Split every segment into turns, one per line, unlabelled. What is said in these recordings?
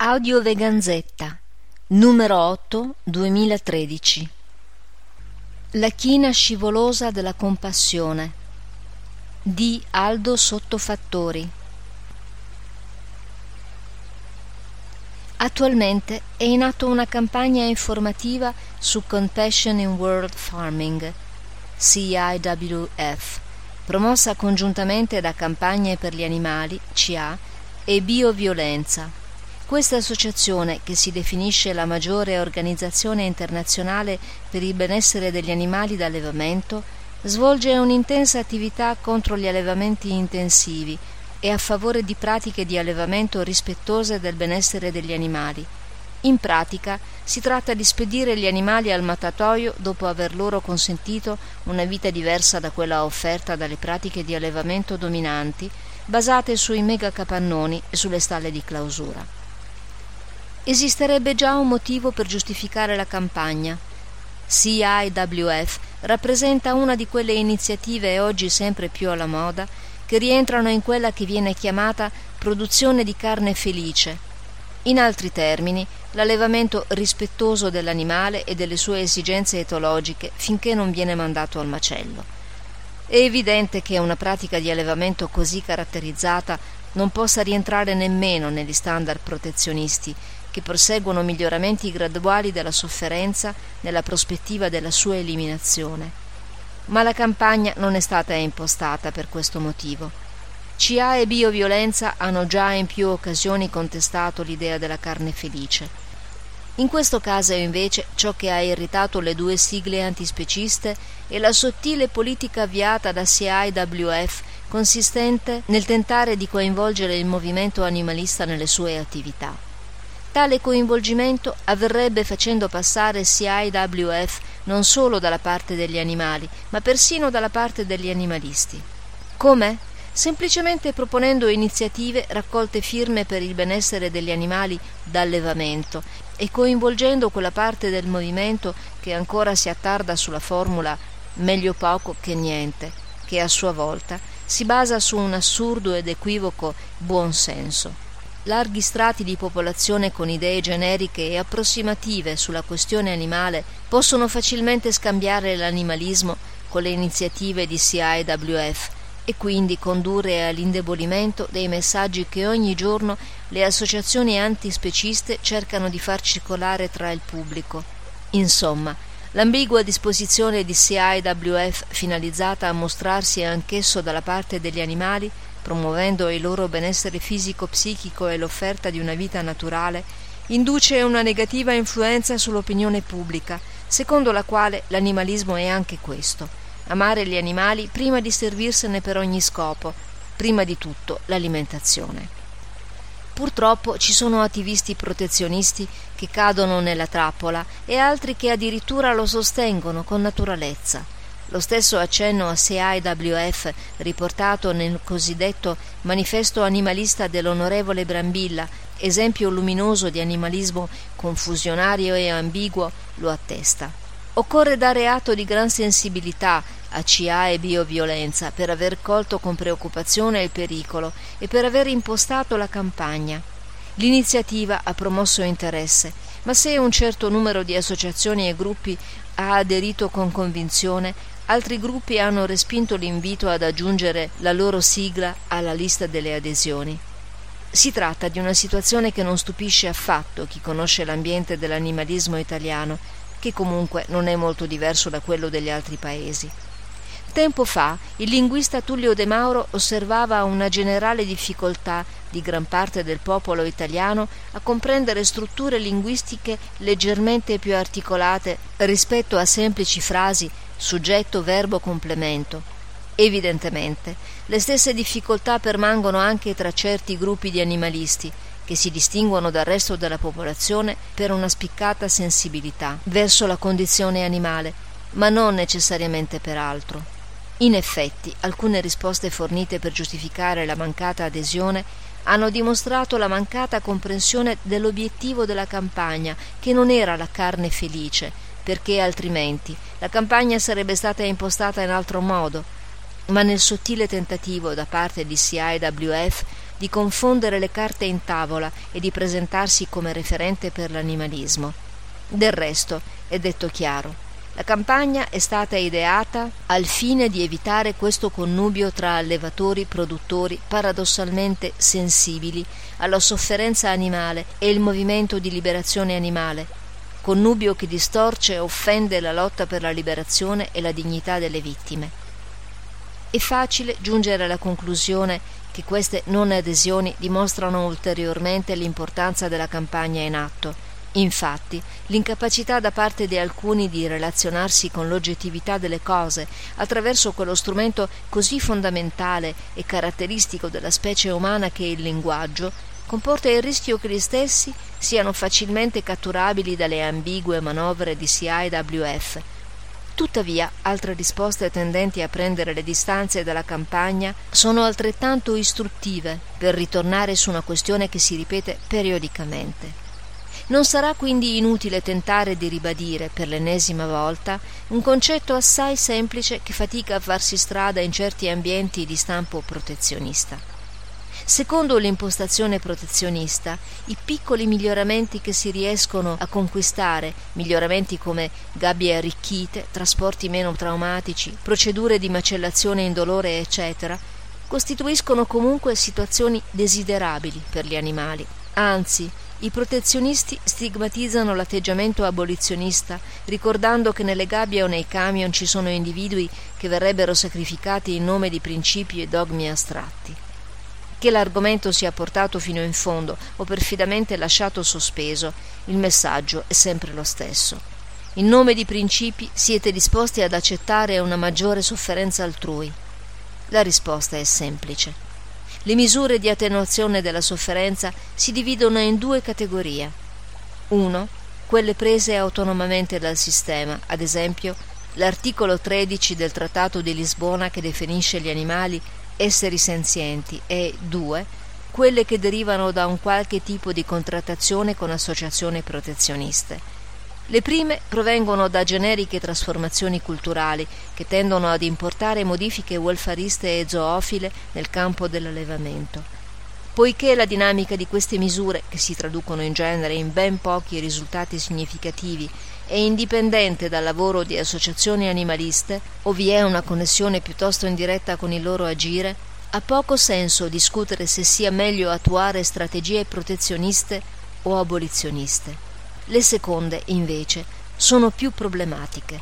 Audio Veganzetta, numero 8, 2013 La china scivolosa della compassione di Aldo Sottofattori. Attualmente è in atto una campagna informativa su Compassion in World Farming, CIWF, promossa congiuntamente da Campagne per gli Animali, CA, e Bioviolenza questa associazione, che si definisce la maggiore organizzazione internazionale per il benessere degli animali d'allevamento, svolge un'intensa attività contro gli allevamenti intensivi e a favore di pratiche di allevamento rispettose del benessere degli animali. In pratica si tratta di spedire gli animali al mattatoio dopo aver loro consentito una vita diversa da quella offerta dalle pratiche di allevamento dominanti, basate sui megacapannoni e sulle stalle di clausura esisterebbe già un motivo per giustificare la campagna. CIWF rappresenta una di quelle iniziative oggi sempre più alla moda che rientrano in quella che viene chiamata produzione di carne felice. In altri termini, l'allevamento rispettoso dell'animale e delle sue esigenze etologiche finché non viene mandato al macello. È evidente che una pratica di allevamento così caratterizzata non possa rientrare nemmeno negli standard protezionisti che proseguono miglioramenti graduali della sofferenza nella prospettiva della sua eliminazione. Ma la campagna non è stata impostata per questo motivo. CA e bioviolenza hanno già in più occasioni contestato l'idea della carne felice. In questo caso invece ciò che ha irritato le due sigle antispeciste è la sottile politica avviata da CIWF consistente nel tentare di coinvolgere il movimento animalista nelle sue attività. Tale coinvolgimento avverrebbe facendo passare CIWF non solo dalla parte degli animali, ma persino dalla parte degli animalisti. Come? Semplicemente proponendo iniziative raccolte firme per il benessere degli animali d'allevamento e coinvolgendo quella parte del movimento che ancora si attarda sulla formula meglio poco che niente, che a sua volta si basa su un assurdo ed equivoco buon senso larghi strati di popolazione con idee generiche e approssimative sulla questione animale possono facilmente scambiare l'animalismo con le iniziative di CIWF e quindi condurre all'indebolimento dei messaggi che ogni giorno le associazioni antispeciste cercano di far circolare tra il pubblico. Insomma, l'ambigua disposizione di CIWF finalizzata a mostrarsi anch'esso dalla parte degli animali promuovendo il loro benessere fisico-psichico e l'offerta di una vita naturale, induce una negativa influenza sull'opinione pubblica, secondo la quale l'animalismo è anche questo, amare gli animali prima di servirsene per ogni scopo, prima di tutto l'alimentazione. Purtroppo ci sono attivisti protezionisti che cadono nella trappola e altri che addirittura lo sostengono con naturalezza. Lo stesso accenno a CIWF riportato nel cosiddetto Manifesto animalista dell'onorevole Brambilla, esempio luminoso di animalismo confusionario e ambiguo, lo attesta. Occorre dare atto di gran sensibilità a CA e bioviolenza per aver colto con preoccupazione il pericolo e per aver impostato la campagna. L'iniziativa ha promosso interesse, ma se un certo numero di associazioni e gruppi ha aderito con convinzione, Altri gruppi hanno respinto l'invito ad aggiungere la loro sigla alla lista delle adesioni. Si tratta di una situazione che non stupisce affatto chi conosce l'ambiente dell'animalismo italiano, che comunque non è molto diverso da quello degli altri paesi. Tempo fa il linguista Tullio De Mauro osservava una generale difficoltà di gran parte del popolo italiano a comprendere strutture linguistiche leggermente più articolate rispetto a semplici frasi soggetto, verbo, complemento. Evidentemente, le stesse difficoltà permangono anche tra certi gruppi di animalisti, che si distinguono dal resto della popolazione per una spiccata sensibilità verso la condizione animale, ma non necessariamente per altro. In effetti, alcune risposte fornite per giustificare la mancata adesione hanno dimostrato la mancata comprensione dell'obiettivo della campagna, che non era la carne felice, perché altrimenti la campagna sarebbe stata impostata in altro modo, ma nel sottile tentativo da parte di CIWF di confondere le carte in tavola e di presentarsi come referente per l'animalismo. Del resto, è detto chiaro, la campagna è stata ideata al fine di evitare questo connubio tra allevatori produttori paradossalmente sensibili alla sofferenza animale e il movimento di liberazione animale, connubio che distorce e offende la lotta per la liberazione e la dignità delle vittime. È facile giungere alla conclusione che queste non adesioni dimostrano ulteriormente l'importanza della campagna in atto Infatti, l'incapacità da parte di alcuni di relazionarsi con l'oggettività delle cose attraverso quello strumento così fondamentale e caratteristico della specie umana che è il linguaggio, comporta il rischio che gli stessi siano facilmente catturabili dalle ambigue manovre di CIA e WF. Tuttavia, altre risposte tendenti a prendere le distanze dalla campagna sono altrettanto istruttive per ritornare su una questione che si ripete periodicamente. Non sarà quindi inutile tentare di ribadire per l'ennesima volta un concetto assai semplice che fatica a farsi strada in certi ambienti di stampo protezionista. Secondo l'impostazione protezionista, i piccoli miglioramenti che si riescono a conquistare, miglioramenti come gabbie arricchite, trasporti meno traumatici, procedure di macellazione indolore, eccetera, costituiscono comunque situazioni desiderabili per gli animali. Anzi, i protezionisti stigmatizzano l'atteggiamento abolizionista, ricordando che nelle gabbie o nei camion ci sono individui che verrebbero sacrificati in nome di principi e dogmi astratti. Che l'argomento sia portato fino in fondo o perfidamente lasciato sospeso, il messaggio è sempre lo stesso. In nome di principi siete disposti ad accettare una maggiore sofferenza altrui. La risposta è semplice. Le misure di attenuazione della sofferenza si dividono in due categorie. 1. Quelle prese autonomamente dal sistema, ad esempio l'articolo 13 del Trattato di Lisbona che definisce gli animali esseri senzienti e 2. Quelle che derivano da un qualche tipo di contrattazione con associazioni protezioniste. Le prime provengono da generiche trasformazioni culturali che tendono ad importare modifiche welfariste e zoofile nel campo dell'allevamento. Poiché la dinamica di queste misure, che si traducono in genere in ben pochi risultati significativi, è indipendente dal lavoro di associazioni animaliste, o vi è una connessione piuttosto indiretta con il loro agire, ha poco senso discutere se sia meglio attuare strategie protezioniste o abolizioniste. Le seconde, invece, sono più problematiche.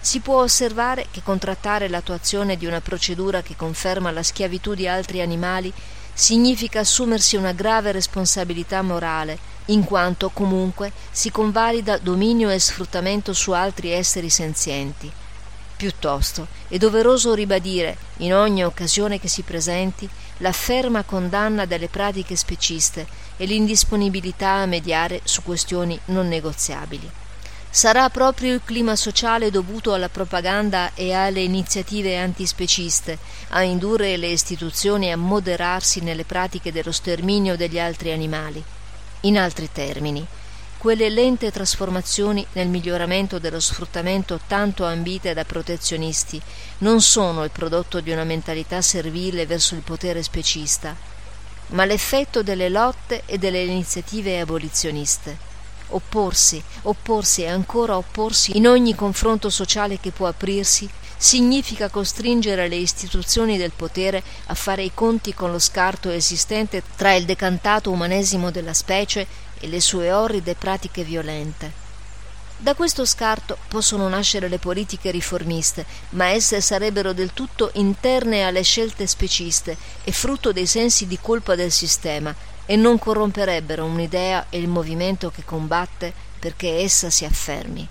Si può osservare che contrattare l'attuazione di una procedura che conferma la schiavitù di altri animali significa assumersi una grave responsabilità morale, in quanto comunque si convalida dominio e sfruttamento su altri esseri senzienti. Piuttosto è doveroso ribadire, in ogni occasione che si presenti, la ferma condanna delle pratiche speciste e l'indisponibilità a mediare su questioni non negoziabili. Sarà proprio il clima sociale dovuto alla propaganda e alle iniziative antispeciste a indurre le istituzioni a moderarsi nelle pratiche dello sterminio degli altri animali. In altri termini, quelle lente trasformazioni nel miglioramento dello sfruttamento tanto ambite da protezionisti non sono il prodotto di una mentalità servile verso il potere specista, ma l'effetto delle lotte e delle iniziative abolizioniste. Opporsi, opporsi e ancora opporsi in ogni confronto sociale che può aprirsi significa costringere le istituzioni del potere a fare i conti con lo scarto esistente tra il decantato umanesimo della specie e le sue orride pratiche violente. Da questo scarto possono nascere le politiche riformiste, ma esse sarebbero del tutto interne alle scelte speciste e frutto dei sensi di colpa del sistema e non corromperebbero un'idea e il movimento che combatte perché essa si affermi.